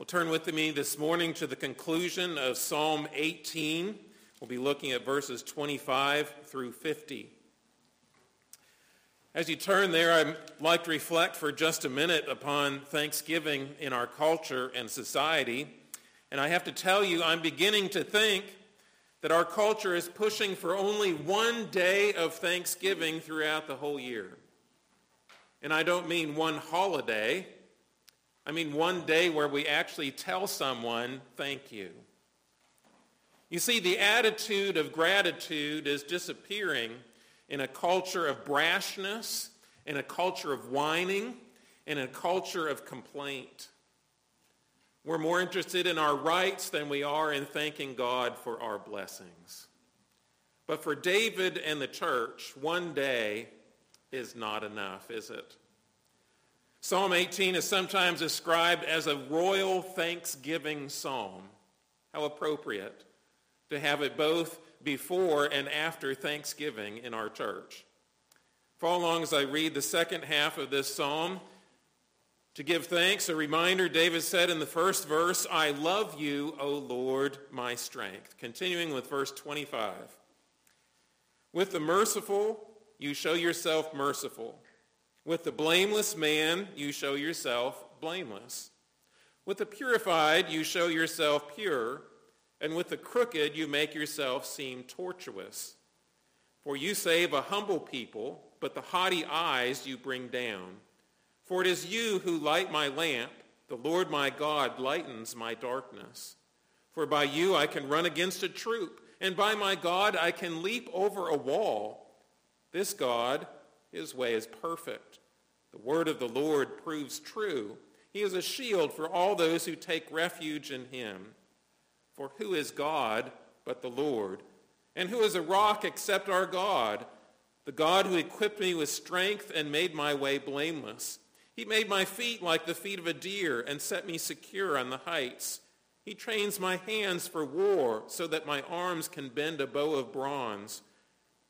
Well, turn with me this morning to the conclusion of Psalm 18. We'll be looking at verses 25 through 50. As you turn there, I'd like to reflect for just a minute upon Thanksgiving in our culture and society. And I have to tell you, I'm beginning to think that our culture is pushing for only one day of Thanksgiving throughout the whole year. And I don't mean one holiday. I mean one day where we actually tell someone, thank you. You see, the attitude of gratitude is disappearing in a culture of brashness, in a culture of whining, in a culture of complaint. We're more interested in our rights than we are in thanking God for our blessings. But for David and the church, one day is not enough, is it? Psalm 18 is sometimes described as a royal thanksgiving psalm. How appropriate to have it both before and after Thanksgiving in our church. Follow along as I read the second half of this psalm. To give thanks, a reminder, David said in the first verse, I love you, O Lord, my strength. Continuing with verse 25. With the merciful, you show yourself merciful. With the blameless man, you show yourself blameless. With the purified, you show yourself pure and with the crooked you make yourself seem tortuous. For you save a humble people, but the haughty eyes you bring down. For it is you who light my lamp. The Lord my God lightens my darkness. For by you I can run against a troop, and by my God I can leap over a wall. This God, his way is perfect. The word of the Lord proves true. He is a shield for all those who take refuge in him. For who is God but the Lord? And who is a rock except our God? The God who equipped me with strength and made my way blameless. He made my feet like the feet of a deer and set me secure on the heights. He trains my hands for war so that my arms can bend a bow of bronze.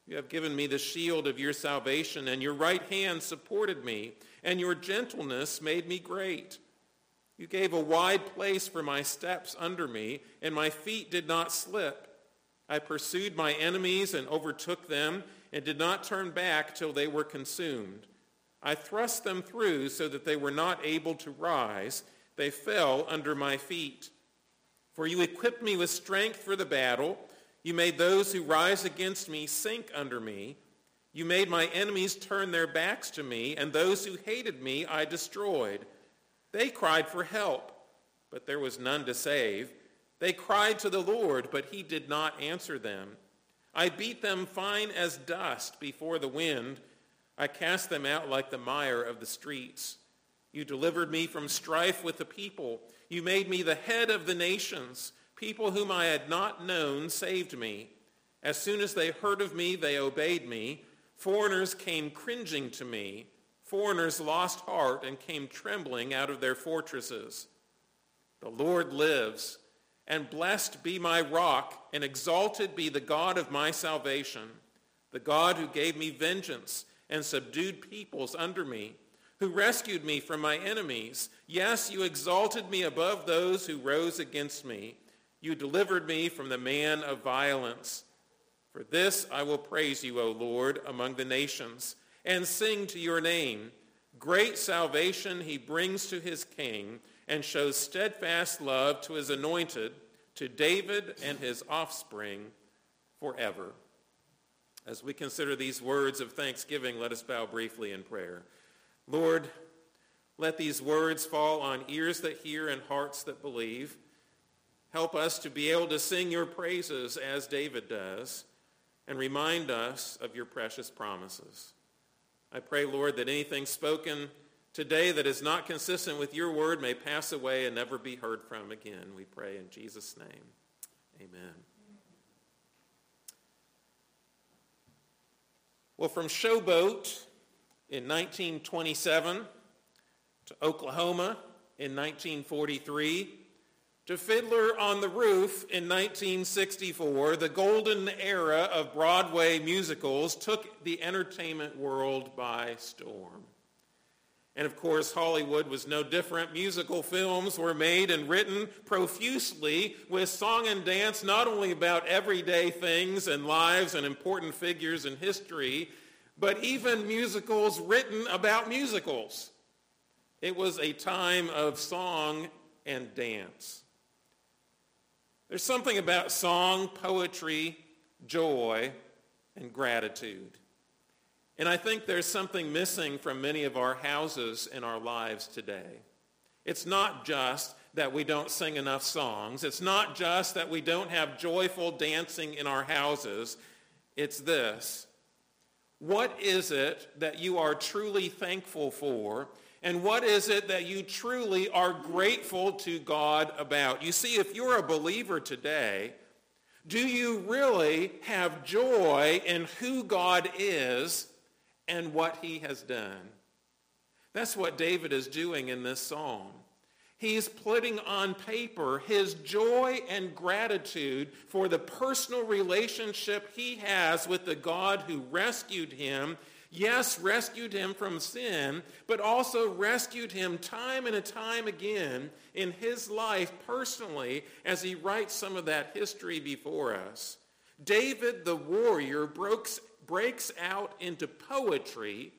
You have given me the shield of your salvation, and your right hand supported me, and your gentleness made me great. You gave a wide place for my steps under me, and my feet did not slip. I pursued my enemies and overtook them, and did not turn back till they were consumed. I thrust them through so that they were not able to rise. They fell under my feet. For you equipped me with strength for the battle. You made those who rise against me sink under me. You made my enemies turn their backs to me, and those who hated me I destroyed. They cried for help, but there was none to save. They cried to the Lord, but he did not answer them. I beat them fine as dust before the wind. I cast them out like the mire of the streets. You delivered me from strife with the people. You made me the head of the nations. People whom I had not known saved me. As soon as they heard of me, they obeyed me. Foreigners came cringing to me. Foreigners lost heart and came trembling out of their fortresses. The Lord lives, and blessed be my rock, and exalted be the God of my salvation, the God who gave me vengeance and subdued peoples under me, who rescued me from my enemies. Yes, you exalted me above those who rose against me. You delivered me from the man of violence. For this I will praise you, O Lord, among the nations and sing to your name. Great salvation he brings to his king and shows steadfast love to his anointed, to David and his offspring forever. As we consider these words of thanksgiving, let us bow briefly in prayer. Lord, let these words fall on ears that hear and hearts that believe. Help us to be able to sing your praises as David does and remind us of your precious promises. I pray, Lord, that anything spoken today that is not consistent with your word may pass away and never be heard from again. We pray in Jesus' name. Amen. Well, from Showboat in 1927 to Oklahoma in 1943 to Fiddler on the Roof in 1964, the golden era of Broadway musicals took the entertainment world by storm. And of course, Hollywood was no different. Musical films were made and written profusely with song and dance, not only about everyday things and lives and important figures in history, but even musicals written about musicals. It was a time of song and dance. There's something about song, poetry, joy, and gratitude. And I think there's something missing from many of our houses in our lives today. It's not just that we don't sing enough songs. It's not just that we don't have joyful dancing in our houses. It's this. What is it that you are truly thankful for? And what is it that you truly are grateful to God about? You see, if you're a believer today, do you really have joy in who God is and what he has done. That's what David is doing in this psalm. He's putting on paper his joy and gratitude for the personal relationship he has with the God who rescued him. Yes, rescued him from sin, but also rescued him time and a time again in his life personally as he writes some of that history before us. David the warrior breaks, breaks out into poetry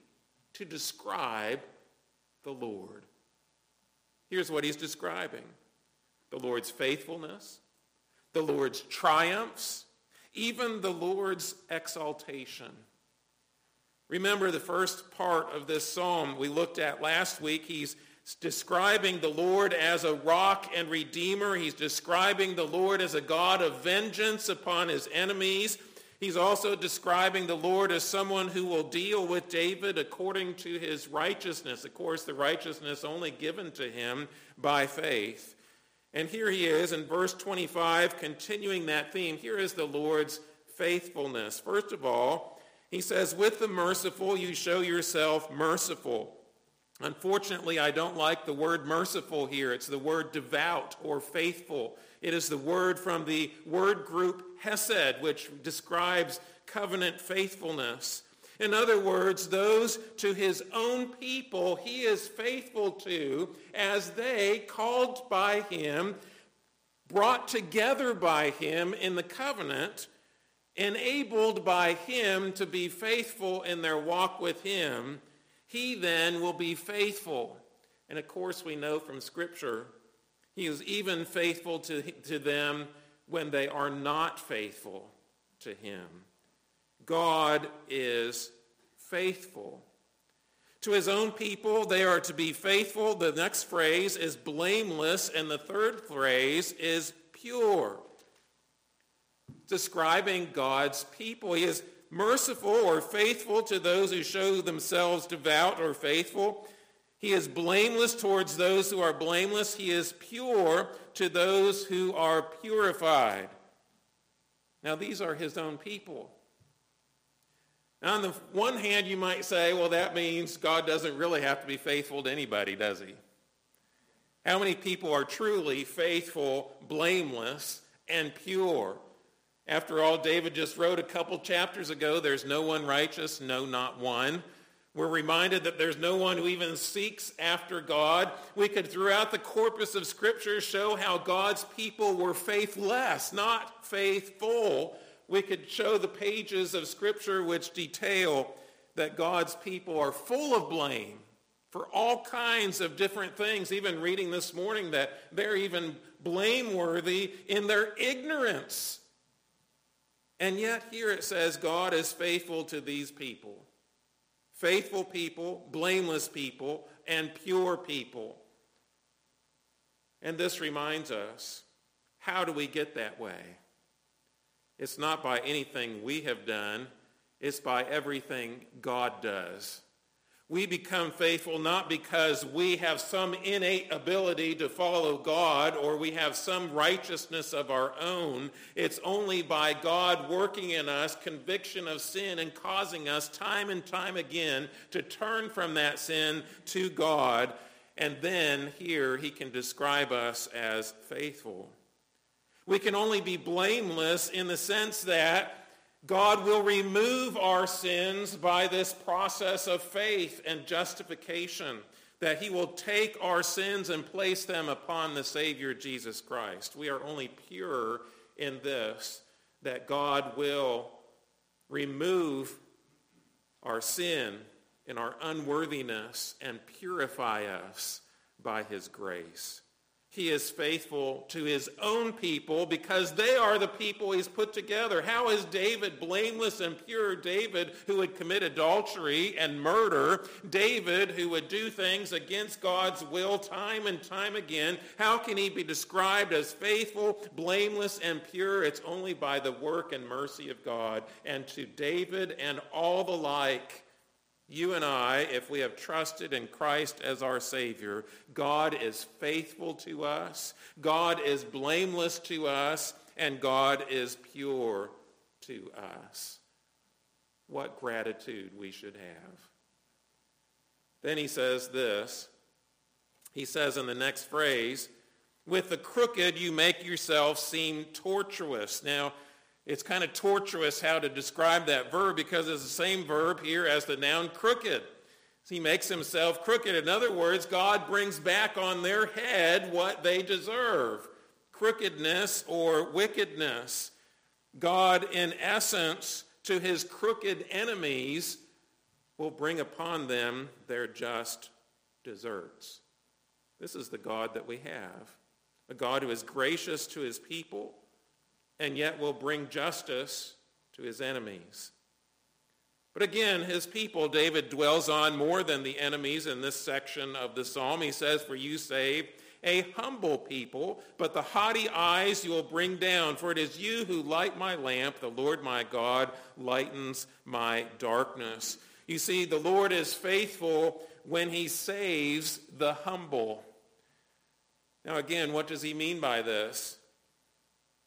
to describe the Lord. Here's what he's describing the Lord's faithfulness, the Lord's triumphs, even the Lord's exaltation. Remember the first part of this psalm we looked at last week. He's describing the Lord as a rock and redeemer. He's describing the Lord as a God of vengeance upon his enemies. He's also describing the Lord as someone who will deal with David according to his righteousness. Of course, the righteousness only given to him by faith. And here he is in verse 25, continuing that theme. Here is the Lord's faithfulness. First of all, he says, with the merciful you show yourself merciful. Unfortunately, I don't like the word merciful here. It's the word devout or faithful. It is the word from the word group hesed, which describes covenant faithfulness. In other words, those to his own people he is faithful to as they, called by him, brought together by him in the covenant, enabled by him to be faithful in their walk with him, he then will be faithful. And of course, we know from Scripture he is even faithful to, to them when they are not faithful to him. God is faithful. To his own people, they are to be faithful. The next phrase is blameless, and the third phrase is pure. Describing God's people. He is merciful or faithful to those who show themselves devout or faithful. He is blameless towards those who are blameless. He is pure to those who are purified. Now, these are his own people. Now, on the one hand, you might say, well, that means God doesn't really have to be faithful to anybody, does he? How many people are truly faithful, blameless, and pure? After all, David just wrote a couple chapters ago, there's no one righteous, no, not one. We're reminded that there's no one who even seeks after God. We could, throughout the corpus of Scripture, show how God's people were faithless, not faithful. We could show the pages of Scripture which detail that God's people are full of blame for all kinds of different things. Even reading this morning that they're even blameworthy in their ignorance. And yet here it says God is faithful to these people faithful people, blameless people, and pure people. And this reminds us, how do we get that way? It's not by anything we have done. It's by everything God does. We become faithful not because we have some innate ability to follow God or we have some righteousness of our own. It's only by God working in us conviction of sin and causing us time and time again to turn from that sin to God. And then here he can describe us as faithful. We can only be blameless in the sense that God will remove our sins by this process of faith and justification. that he will take our sins and place them upon the Savior Jesus Christ. We are only pure in this, that God will remove our sin and our unworthiness and purify us by his grace. He is faithful to his own people because they are the people he's put together. How is David blameless and pure? David who would commit adultery and murder. David who would do things against God's will time and time again. How can he be described as faithful, blameless, and pure? It's only by the work and mercy of God. And to David and all the like, you and I, if we have trusted in Christ as our Savior, God is faithful to us, God is blameless to us, and God is pure to us. What gratitude we should have. Then he says this. He says in the next phrase, with the crooked you make yourself seem tortuous. Now, it's kind of tortuous how to describe that verb because it's the same verb here as the noun crooked. He makes himself crooked. In other words, God brings back on their head what they deserve. Crookedness or wickedness. God, in essence, to his crooked enemies, will bring upon them their just deserts. This is the God that we have. A God who is gracious to his people and yet will bring justice to his enemies. But again, his people, David dwells on more than the enemies in this section of the psalm. He says, for you save a humble people, but the haughty eyes you will bring down. For it is you who light my lamp. The Lord my God lightens my darkness. You see, the Lord is faithful when he saves the humble. Now again, what does he mean by this?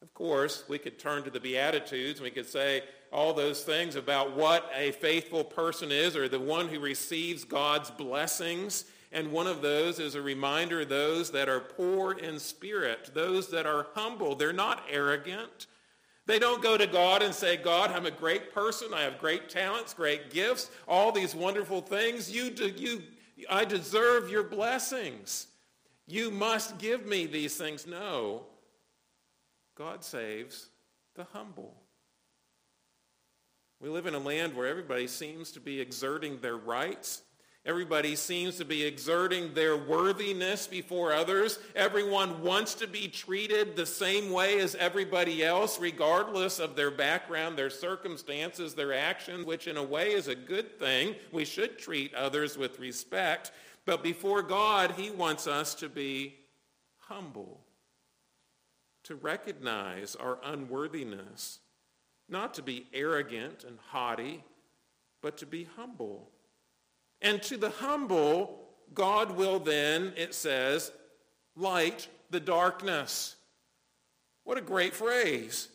Of course, we could turn to the Beatitudes and we could say all those things about what a faithful person is or the one who receives God's blessings. And one of those is a reminder of those that are poor in spirit, those that are humble. They're not arrogant. They don't go to God and say, God, I'm a great person. I have great talents, great gifts, all these wonderful things. You, do, you, I deserve your blessings. You must give me these things. No. God saves the humble. We live in a land where everybody seems to be exerting their rights. Everybody seems to be exerting their worthiness before others. Everyone wants to be treated the same way as everybody else, regardless of their background, their circumstances, their actions, which in a way is a good thing. We should treat others with respect. But before God, he wants us to be humble to recognize our unworthiness, not to be arrogant and haughty, but to be humble. And to the humble, God will then, it says, light the darkness. What a great phrase.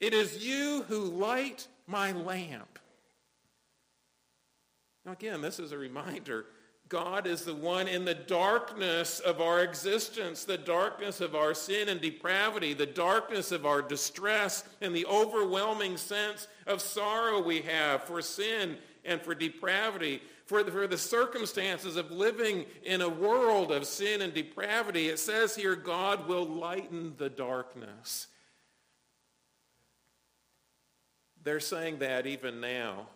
It is you who light my lamp. Now again, this is a reminder God is the one in the darkness of our existence, the darkness of our sin and depravity, the darkness of our distress, and the overwhelming sense of sorrow we have for sin and for depravity, for the, for the circumstances of living in a world of sin and depravity. It says here, God will lighten the darkness. They're saying that even now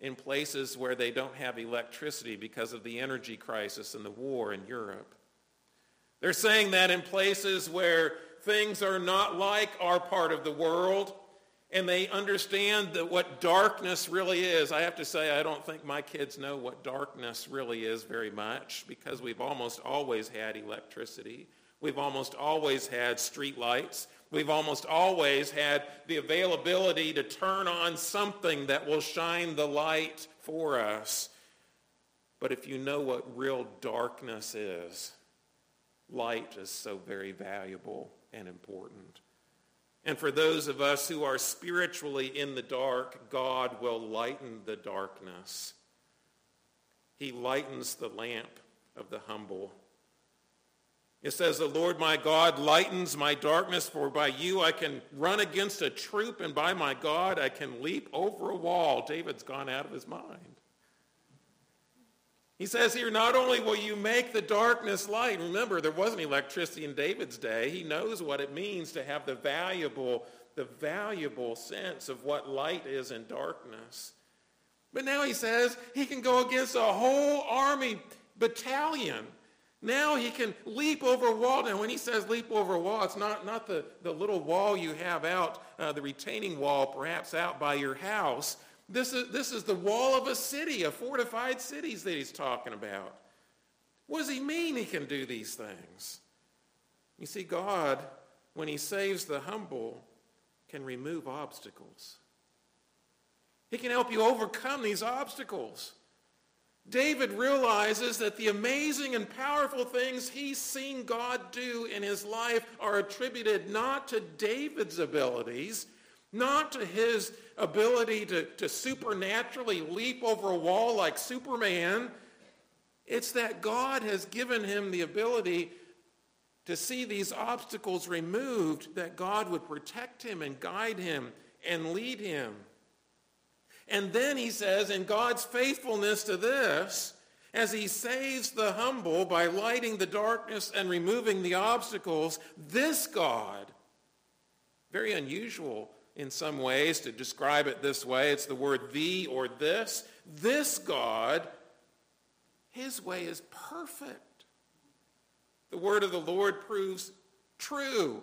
in places where they don't have electricity because of the energy crisis and the war in Europe. They're saying that in places where things are not like our part of the world and they understand that what darkness really is. I have to say, I don't think my kids know what darkness really is very much because we've almost always had electricity. We've almost always had street lights. We've almost always had the availability to turn on something that will shine the light for us. But if you know what real darkness is, light is so very valuable and important. And for those of us who are spiritually in the dark, God will lighten the darkness. He lightens the lamp of the humble. It says, The Lord my God lightens my darkness, for by you I can run against a troop, and by my God I can leap over a wall. David's gone out of his mind. He says here, not only will you make the darkness light, remember there wasn't electricity in David's day. He knows what it means to have the valuable, the valuable sense of what light is in darkness. But now he says he can go against a whole army battalion. Now he can leap over a wall. Now when he says leap over a wall, it's not, not the, the little wall you have out, uh, the retaining wall perhaps out by your house. This is, this is the wall of a city, a fortified cities that he's talking about. What does he mean he can do these things? You see, God, when he saves the humble, can remove obstacles. He can help you overcome these obstacles. David realizes that the amazing and powerful things he's seen God do in his life are attributed not to David's abilities, not to his ability to, to supernaturally leap over a wall like Superman. It's that God has given him the ability to see these obstacles removed, that God would protect him and guide him and lead him. And then he says, in God's faithfulness to this, as he saves the humble by lighting the darkness and removing the obstacles, this God, very unusual in some ways to describe it this way. It's the word the or this. This God, his way is perfect. The word of the Lord proves true.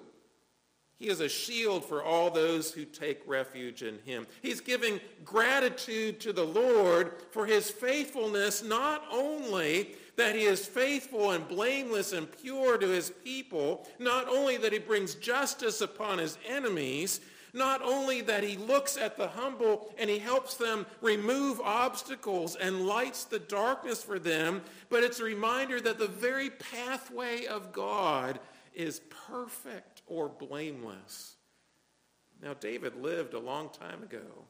He is a shield for all those who take refuge in him. He's giving gratitude to the Lord for his faithfulness, not only that he is faithful and blameless and pure to his people, not only that he brings justice upon his enemies, not only that he looks at the humble and he helps them remove obstacles and lights the darkness for them, but it's a reminder that the very pathway of God is perfect or blameless. Now, David lived a long time ago.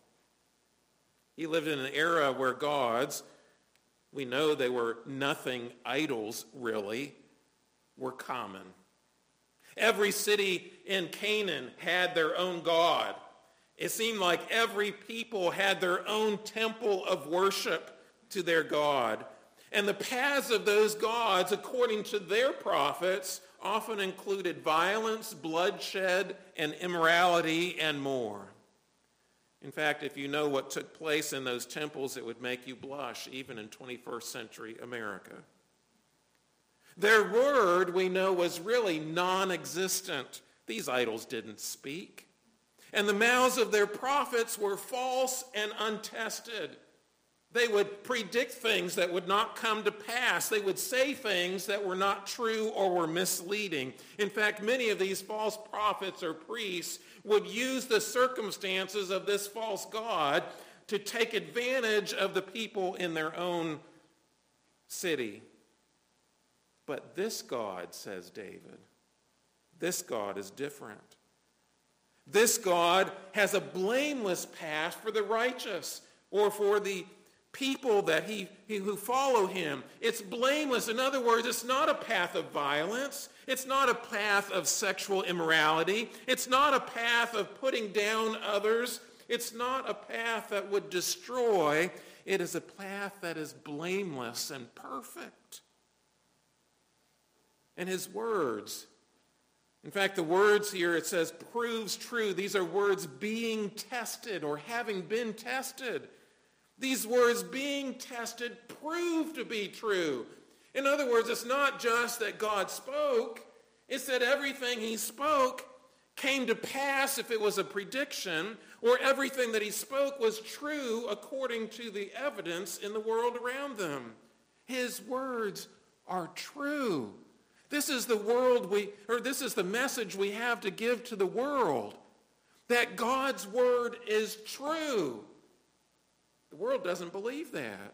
He lived in an era where gods, we know they were nothing idols really, were common. Every city in Canaan had their own God. It seemed like every people had their own temple of worship to their God. And the paths of those gods, according to their prophets, often included violence, bloodshed, and immorality, and more. In fact, if you know what took place in those temples, it would make you blush, even in 21st century America. Their word, we know, was really non-existent. These idols didn't speak. And the mouths of their prophets were false and untested. They would predict things that would not come to pass. They would say things that were not true or were misleading. In fact, many of these false prophets or priests would use the circumstances of this false God to take advantage of the people in their own city. But this God, says David, this God is different. This God has a blameless path for the righteous or for the people that he, he, who follow him. It's blameless. In other words, it's not a path of violence. It's not a path of sexual immorality. It's not a path of putting down others. It's not a path that would destroy. It is a path that is blameless and perfect and his words. In fact, the words here, it says, proves true. These are words being tested or having been tested. These words being tested prove to be true. In other words, it's not just that God spoke. It's that everything he spoke came to pass if it was a prediction, or everything that he spoke was true according to the evidence in the world around them. His words are true. This is the world we, or this is the message we have to give to the world. That God's word is true. The world doesn't believe that.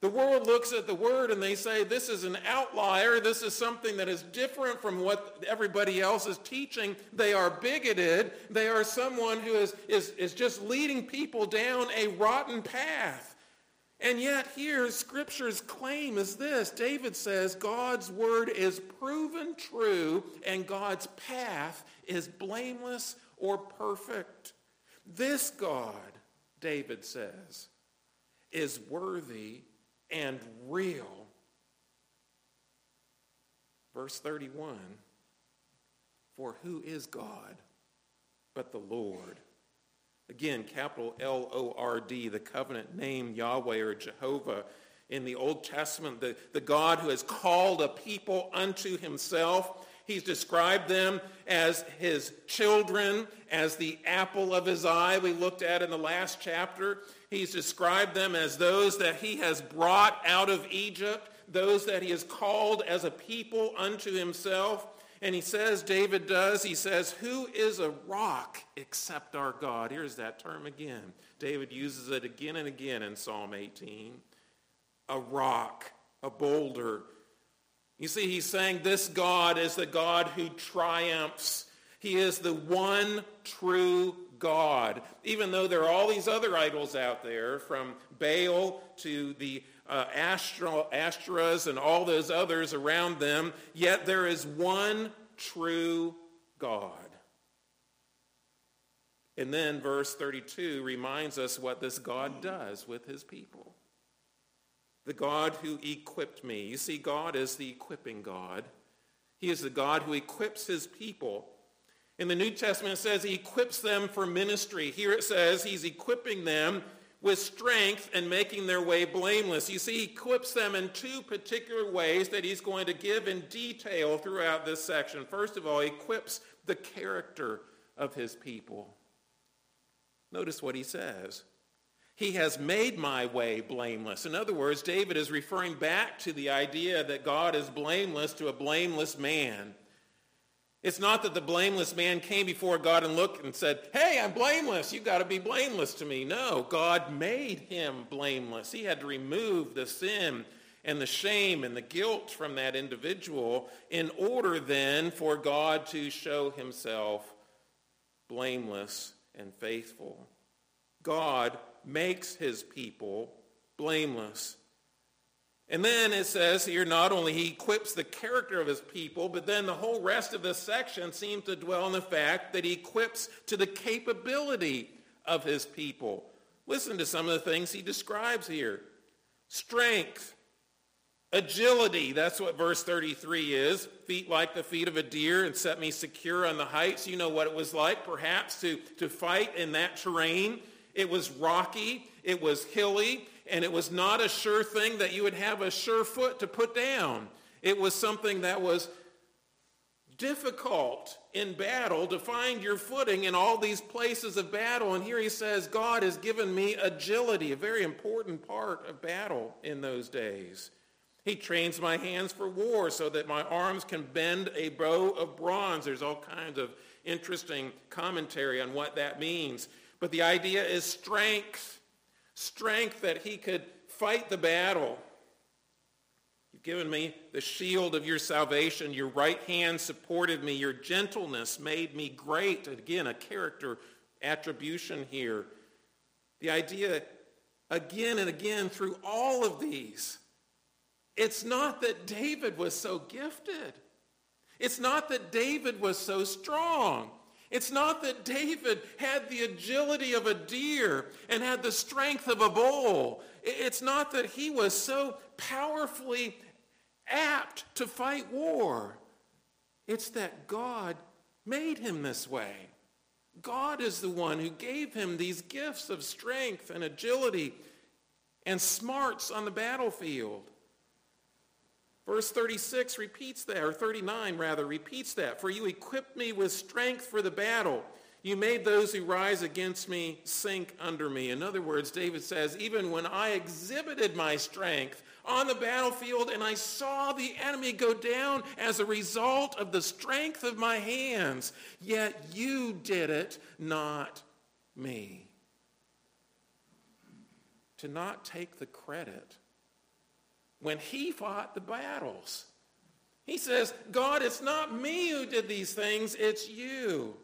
The world looks at the word and they say, this is an outlier. This is something that is different from what everybody else is teaching. They are bigoted. They are someone who is, is, is just leading people down a rotten path. And yet here, Scripture's claim is this. David says God's word is proven true and God's path is blameless or perfect. This God, David says, is worthy and real. Verse 31 For who is God but the Lord? Again, capital L O R D, the covenant name Yahweh or Jehovah in the Old Testament, the, the God who has called a people unto himself. He's described them as his children, as the apple of his eye we looked at in the last chapter. He's described them as those that he has brought out of Egypt, those that he has called as a people unto himself. And he says, David does, he says, who is a rock except our God? Here's that term again. David uses it again and again in Psalm 18. A rock, a boulder. You see, he's saying this God is the God who triumphs. He is the one true God. Even though there are all these other idols out there, from Baal to the uh, Ashtoreths and all those others around them, yet there is one true God. And then verse 32 reminds us what this God does with his people. The God who equipped me. You see, God is the equipping God. He is the God who equips his people. In the New Testament, it says he equips them for ministry. Here it says he's equipping them with strength and making their way blameless. You see, he equips them in two particular ways that he's going to give in detail throughout this section. First of all, he equips the character of his people. Notice what he says. He has made my way blameless. In other words, David is referring back to the idea that God is blameless to a blameless man. It's not that the blameless man came before God and looked and said, hey, I'm blameless. You've got to be blameless to me. No, God made him blameless. He had to remove the sin and the shame and the guilt from that individual in order then for God to show himself blameless and faithful. God makes his people blameless. And then it says here, not only he equips the character of his people, but then the whole rest of this section seems to dwell on the fact that he equips to the capability of his people. Listen to some of the things he describes here. Strength, agility, that's what verse 33 is. Feet like the feet of a deer and set me secure on the heights. You know what it was like perhaps to, to fight in that terrain. It was rocky. It was hilly and it was not a sure thing that you would have a sure foot to put down. It was something that was difficult in battle to find your footing in all these places of battle. And here he says, God has given me agility, a very important part of battle in those days. He trains my hands for war so that my arms can bend a bow of bronze. There's all kinds of interesting commentary on what that means. But the idea is strength strength that he could fight the battle. You've given me the shield of your salvation. Your right hand supported me. Your gentleness made me great. Again, a character attribution here. The idea, again and again, through all of these, it's not that David was so gifted. It's not that David was so strong. It's not that David had the agility of a deer and had the strength of a bull. It's not that he was so powerfully apt to fight war. It's that God made him this way. God is the one who gave him these gifts of strength and agility and smarts on the battlefield. Verse 36 repeats that, or 39 rather, repeats that. For you equipped me with strength for the battle. You made those who rise against me sink under me. In other words, David says, even when I exhibited my strength on the battlefield and I saw the enemy go down as a result of the strength of my hands, yet you did it, not me. To not take the credit when he fought the battles. He says, God, it's not me who did these things, it's you.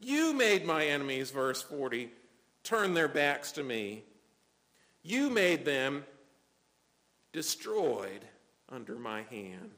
You made my enemies, verse 40, turn their backs to me. You made them destroyed under my hand.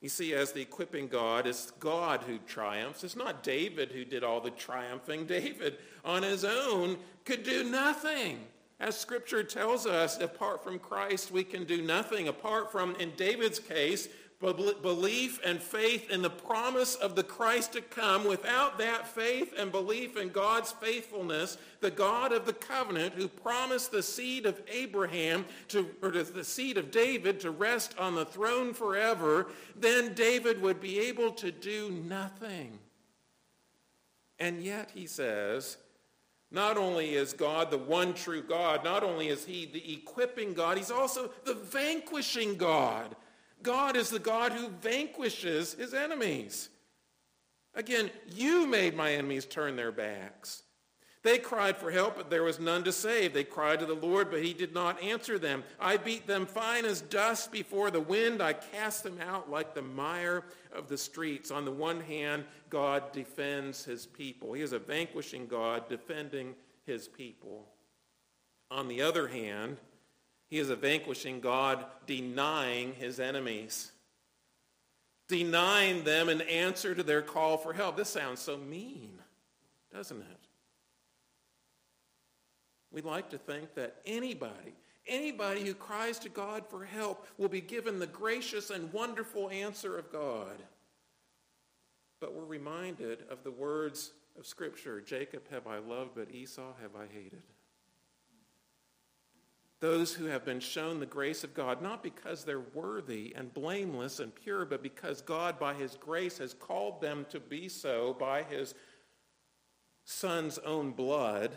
You see, as the equipping God, it's God who triumphs. It's not David who did all the triumphing. David, on his own, could do nothing. As Scripture tells us, apart from Christ, we can do nothing. Apart from, in David's case, belief and faith in the promise of the Christ to come. Without that faith and belief in God's faithfulness, the God of the covenant who promised the seed of Abraham to, or the seed of David to rest on the throne forever, then David would be able to do nothing. And yet, he says, not only is God the one true God, not only is he the equipping God, he's also the vanquishing God. God is the God who vanquishes his enemies. Again, you made my enemies turn their backs. They cried for help, but there was none to save. They cried to the Lord, but he did not answer them. I beat them fine as dust before the wind. I cast them out like the mire of the streets. On the one hand, God defends his people. He is a vanquishing God defending his people. On the other hand, he is a vanquishing God denying his enemies, denying them an answer to their call for help. This sounds so mean, doesn't it? We'd like to think that anybody, anybody who cries to God for help will be given the gracious and wonderful answer of God. But we're reminded of the words of Scripture Jacob have I loved, but Esau have I hated those who have been shown the grace of God, not because they're worthy and blameless and pure, but because God, by his grace, has called them to be so by his son's own blood.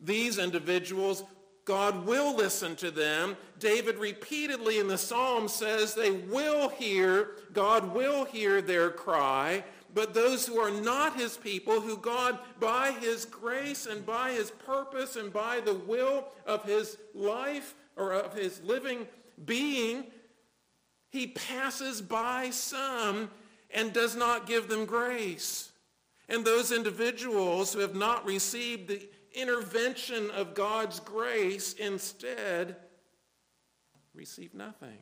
These individuals, God will listen to them. David repeatedly in the Psalm says they will hear, God will hear their cry but those who are not his people, who God, by his grace and by his purpose and by the will of his life or of his living being, he passes by some and does not give them grace. And those individuals who have not received the intervention of God's grace instead receive nothing.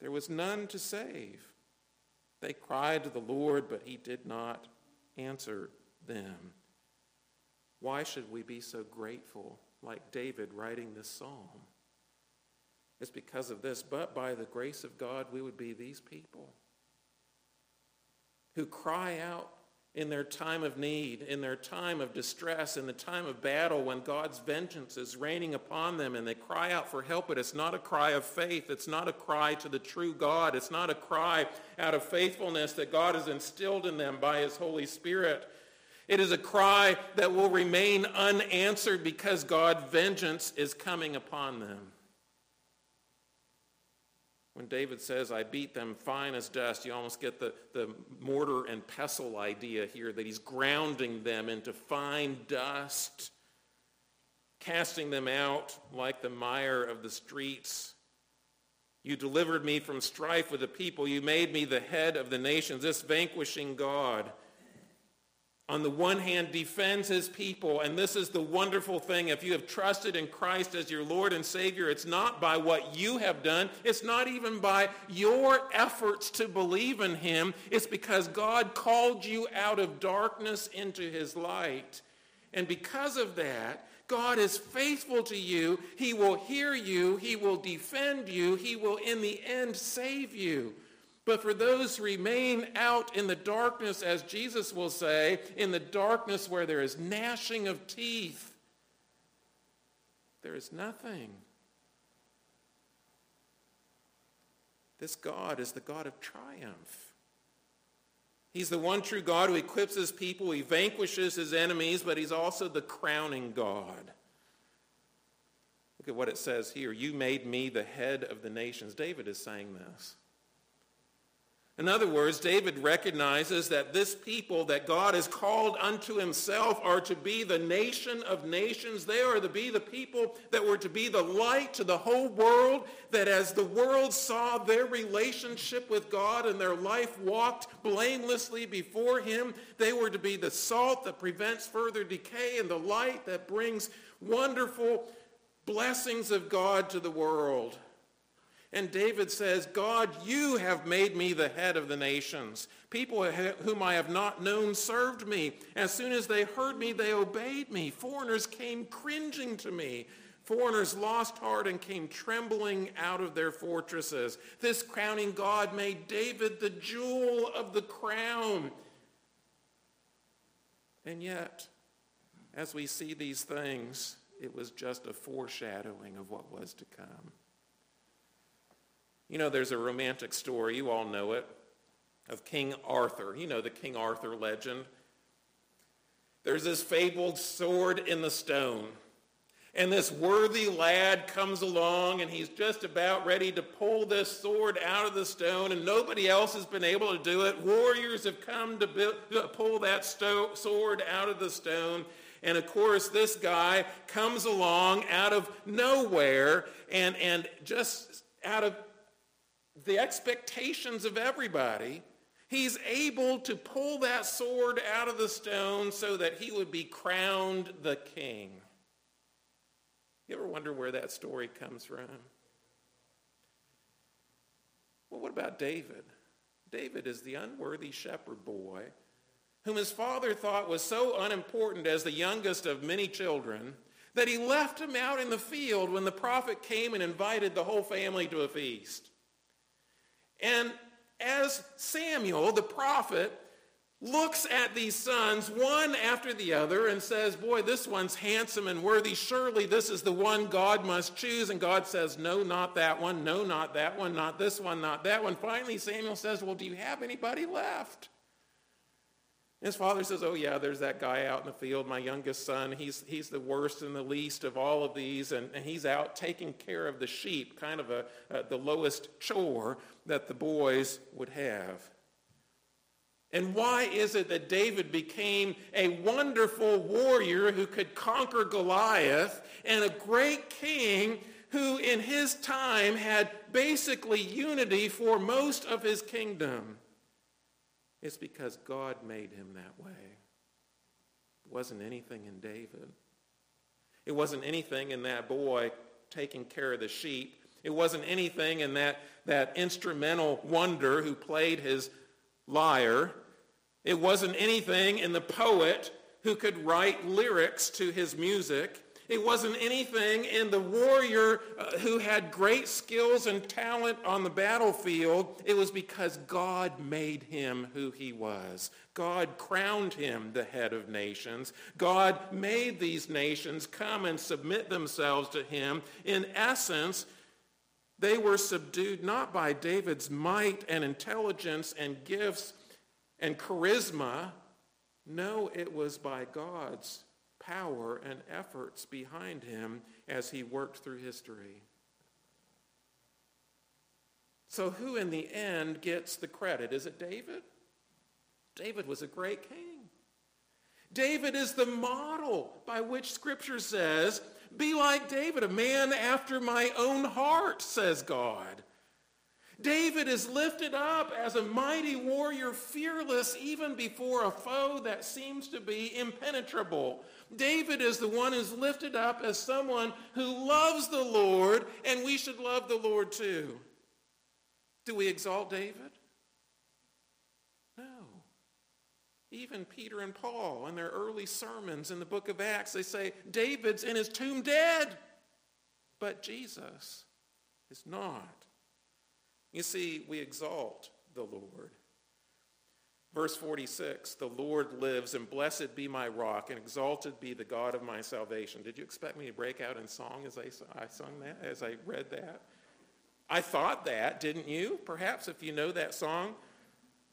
There was none to save. They cried to the Lord, but he did not answer them. Why should we be so grateful, like David writing this psalm? It's because of this. But by the grace of God, we would be these people who cry out in their time of need, in their time of distress, in the time of battle when God's vengeance is raining upon them and they cry out for help, but it's not a cry of faith. It's not a cry to the true God. It's not a cry out of faithfulness that God has instilled in them by his Holy Spirit. It is a cry that will remain unanswered because God's vengeance is coming upon them. When David says, I beat them fine as dust, you almost get the, the mortar and pestle idea here that he's grounding them into fine dust, casting them out like the mire of the streets. You delivered me from strife with the people. You made me the head of the nations, this vanquishing God on the one hand, defends his people. And this is the wonderful thing. If you have trusted in Christ as your Lord and Savior, it's not by what you have done. It's not even by your efforts to believe in him. It's because God called you out of darkness into his light. And because of that, God is faithful to you. He will hear you. He will defend you. He will, in the end, save you. But for those who remain out in the darkness, as Jesus will say, in the darkness where there is gnashing of teeth, there is nothing. This God is the God of triumph. He's the one true God who equips his people, he vanquishes his enemies, but he's also the crowning God. Look at what it says here. You made me the head of the nations. David is saying this. In other words, David recognizes that this people that God has called unto himself are to be the nation of nations. They are to be the people that were to be the light to the whole world, that as the world saw their relationship with God and their life walked blamelessly before him, they were to be the salt that prevents further decay and the light that brings wonderful blessings of God to the world. And David says, God, you have made me the head of the nations. People whom I have not known served me. As soon as they heard me, they obeyed me. Foreigners came cringing to me. Foreigners lost heart and came trembling out of their fortresses. This crowning God made David the jewel of the crown. And yet, as we see these things, it was just a foreshadowing of what was to come. You know, there's a romantic story, you all know it, of King Arthur. You know the King Arthur legend. There's this fabled sword in the stone. And this worthy lad comes along and he's just about ready to pull this sword out of the stone and nobody else has been able to do it. Warriors have come to pull that sto- sword out of the stone. And of course, this guy comes along out of nowhere and, and just out of the expectations of everybody, he's able to pull that sword out of the stone so that he would be crowned the king. You ever wonder where that story comes from? Well, what about David? David is the unworthy shepherd boy whom his father thought was so unimportant as the youngest of many children that he left him out in the field when the prophet came and invited the whole family to a feast. And as Samuel, the prophet, looks at these sons one after the other and says, boy, this one's handsome and worthy. Surely this is the one God must choose. And God says, no, not that one. No, not that one. Not this one. Not that one. Finally, Samuel says, well, do you have anybody left? His father says, oh yeah, there's that guy out in the field, my youngest son. He's, he's the worst and the least of all of these, and, and he's out taking care of the sheep, kind of a, uh, the lowest chore that the boys would have. And why is it that David became a wonderful warrior who could conquer Goliath and a great king who in his time had basically unity for most of his kingdom? It's because God made him that way. It wasn't anything in David. It wasn't anything in that boy taking care of the sheep. It wasn't anything in that, that instrumental wonder who played his lyre. It wasn't anything in the poet who could write lyrics to his music. It wasn't anything in the warrior uh, who had great skills and talent on the battlefield. It was because God made him who he was. God crowned him the head of nations. God made these nations come and submit themselves to him. In essence, they were subdued not by David's might and intelligence and gifts and charisma. No, it was by God's power and efforts behind him as he worked through history. So, who in the end gets the credit? Is it David? David was a great king. David is the model by which Scripture says, Be like David, a man after my own heart, says God. David is lifted up as a mighty warrior, fearless even before a foe that seems to be impenetrable. David is the one who's lifted up as someone who loves the Lord, and we should love the Lord too. Do we exalt David? No. Even Peter and Paul in their early sermons in the book of Acts, they say, David's in his tomb dead, but Jesus is not. You see, we exalt the Lord. Verse 46, the Lord lives, and blessed be my rock, and exalted be the God of my salvation. Did you expect me to break out in song as I, I sung that, as I read that? I thought that, didn't you? Perhaps if you know that song,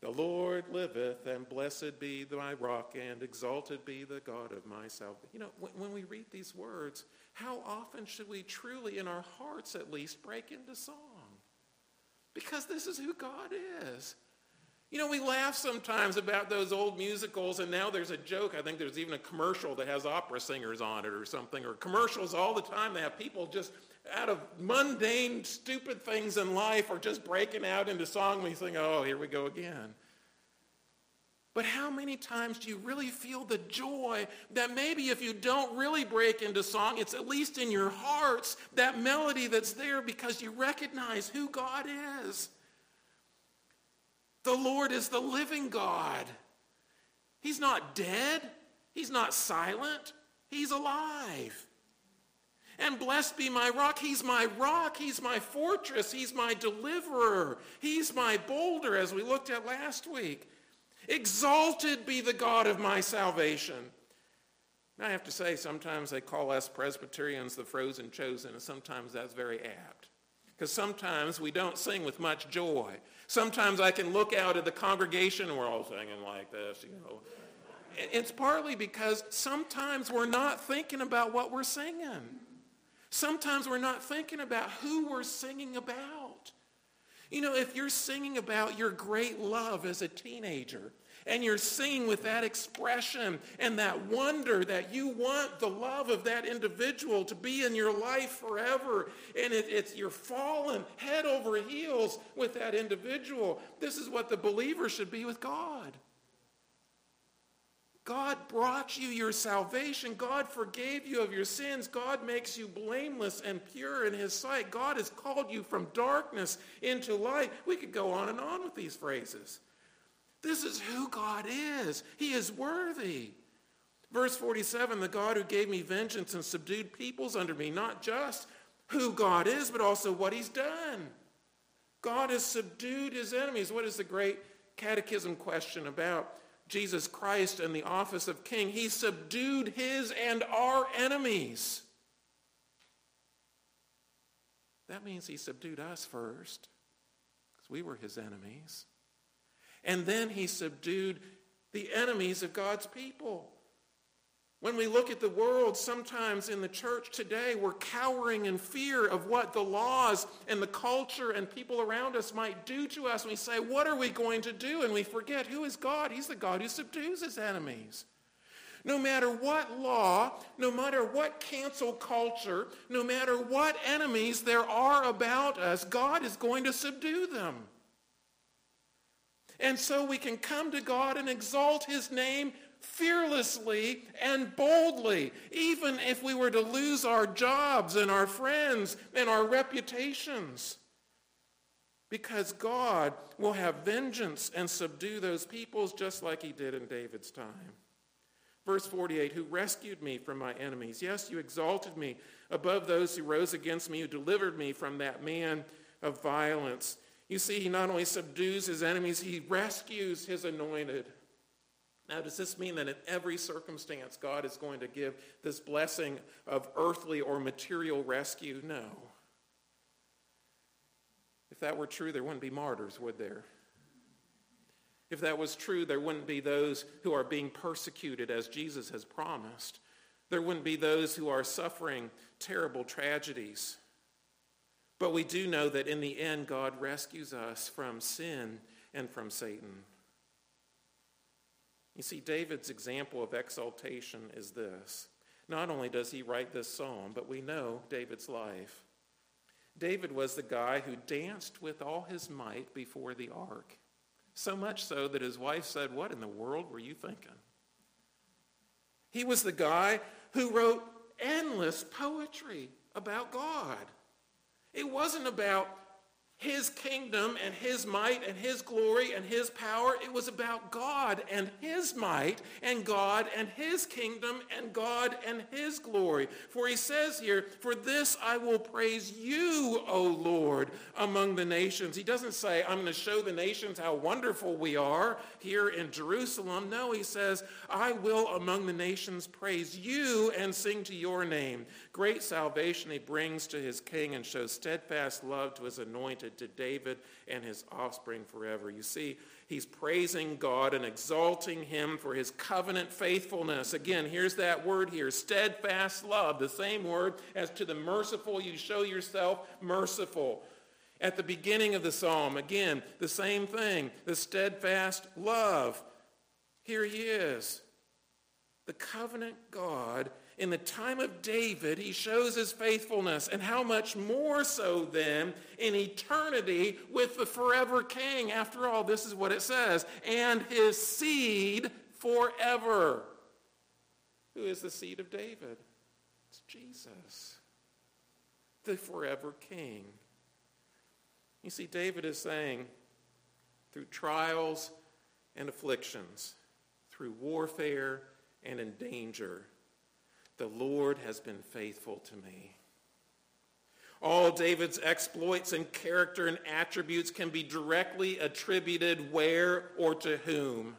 the Lord liveth, and blessed be my rock, and exalted be the God of my salvation. You know, when, when we read these words, how often should we truly, in our hearts at least, break into song? Because this is who God is. You know, we laugh sometimes about those old musicals, and now there's a joke. I think there's even a commercial that has opera singers on it or something, or commercials all the time. They have people just out of mundane, stupid things in life are just breaking out into song. We think, oh, here we go again. But how many times do you really feel the joy that maybe if you don't really break into song, it's at least in your hearts, that melody that's there because you recognize who God is. The Lord is the living God. He's not dead. He's not silent. He's alive. And blessed be my rock. He's my rock. He's my fortress. He's my deliverer. He's my boulder, as we looked at last week. Exalted be the God of my salvation. I have to say, sometimes they call us Presbyterians the frozen chosen, and sometimes that's very apt. Because sometimes we don't sing with much joy. Sometimes I can look out at the congregation and we're all singing like this, you know. It's partly because sometimes we're not thinking about what we're singing. Sometimes we're not thinking about who we're singing about. You know, if you're singing about your great love as a teenager, and you're singing with that expression and that wonder that you want the love of that individual to be in your life forever, and it, it's you're falling head over heels with that individual. This is what the believer should be with God. God brought you your salvation. God forgave you of your sins. God makes you blameless and pure in his sight. God has called you from darkness into light. We could go on and on with these phrases. This is who God is. He is worthy. Verse 47, the God who gave me vengeance and subdued peoples under me, not just who God is, but also what he's done. God has subdued his enemies. What is the great catechism question about? Jesus Christ and the office of king, he subdued his and our enemies. That means he subdued us first, because we were his enemies. And then he subdued the enemies of God's people. When we look at the world, sometimes in the church today, we're cowering in fear of what the laws and the culture and people around us might do to us. We say, what are we going to do? And we forget who is God? He's the God who subdues his enemies. No matter what law, no matter what cancel culture, no matter what enemies there are about us, God is going to subdue them. And so we can come to God and exalt his name fearlessly and boldly, even if we were to lose our jobs and our friends and our reputations. Because God will have vengeance and subdue those peoples just like he did in David's time. Verse 48, who rescued me from my enemies. Yes, you exalted me above those who rose against me, who delivered me from that man of violence. You see, he not only subdues his enemies, he rescues his anointed. Now, does this mean that in every circumstance God is going to give this blessing of earthly or material rescue? No. If that were true, there wouldn't be martyrs, would there? If that was true, there wouldn't be those who are being persecuted as Jesus has promised. There wouldn't be those who are suffering terrible tragedies. But we do know that in the end, God rescues us from sin and from Satan. You see, David's example of exaltation is this. Not only does he write this psalm, but we know David's life. David was the guy who danced with all his might before the ark. So much so that his wife said, What in the world were you thinking? He was the guy who wrote endless poetry about God. It wasn't about his kingdom and his might and his glory and his power. It was about God and his might and God and his kingdom and God and his glory. For he says here, For this I will praise you, O Lord, among the nations. He doesn't say, I'm going to show the nations how wonderful we are here in Jerusalem. No, he says, I will among the nations praise you and sing to your name. Great salvation he brings to his king and shows steadfast love to his anointed, to David and his offspring forever. You see, he's praising God and exalting him for his covenant faithfulness. Again, here's that word here steadfast love, the same word as to the merciful, you show yourself merciful. At the beginning of the psalm, again, the same thing, the steadfast love. Here he is. The covenant God in the time of David, he shows his faithfulness. And how much more so then in eternity with the forever king? After all, this is what it says. And his seed forever. Who is the seed of David? It's Jesus, the forever king. You see, David is saying, through trials and afflictions, through warfare and in danger, the Lord has been faithful to me. All David's exploits and character and attributes can be directly attributed where or to whom?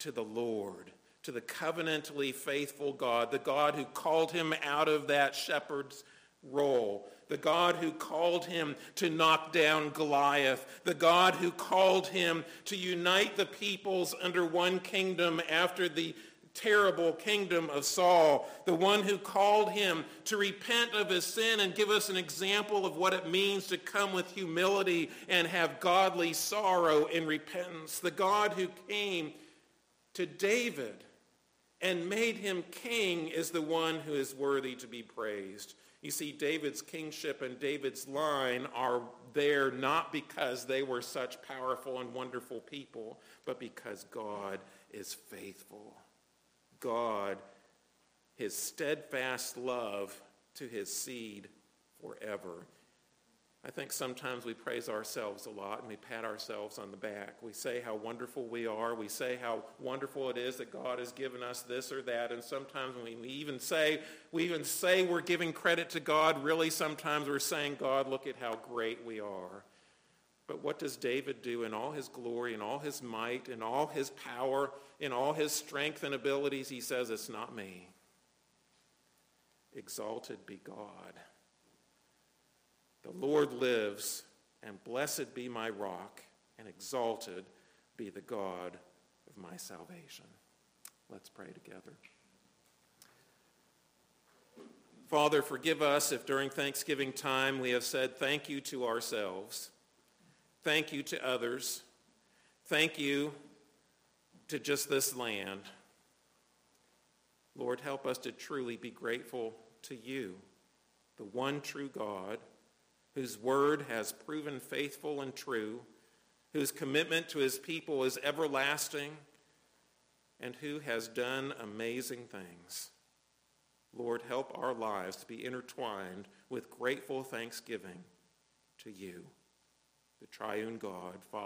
To the Lord, to the covenantally faithful God, the God who called him out of that shepherd's role, the God who called him to knock down Goliath, the God who called him to unite the peoples under one kingdom after the terrible kingdom of Saul, the one who called him to repent of his sin and give us an example of what it means to come with humility and have godly sorrow and repentance, the God who came to David and made him king is the one who is worthy to be praised. You see, David's kingship and David's line are there not because they were such powerful and wonderful people, but because God is faithful. God his steadfast love to his seed forever. I think sometimes we praise ourselves a lot and we pat ourselves on the back. We say how wonderful we are. We say how wonderful it is that God has given us this or that. And sometimes we, we even say we even say we're giving credit to God. Really, sometimes we're saying, God, look at how great we are. But what does David do in all his glory, in all his might, in all his power, in all his strength and abilities? He says, It's not me. Exalted be God. The Lord lives, and blessed be my rock, and exalted be the God of my salvation. Let's pray together. Father, forgive us if during Thanksgiving time we have said thank you to ourselves Thank you to others. Thank you to just this land. Lord, help us to truly be grateful to you, the one true God, whose word has proven faithful and true, whose commitment to his people is everlasting, and who has done amazing things. Lord, help our lives to be intertwined with grateful thanksgiving to you the triune God, Father.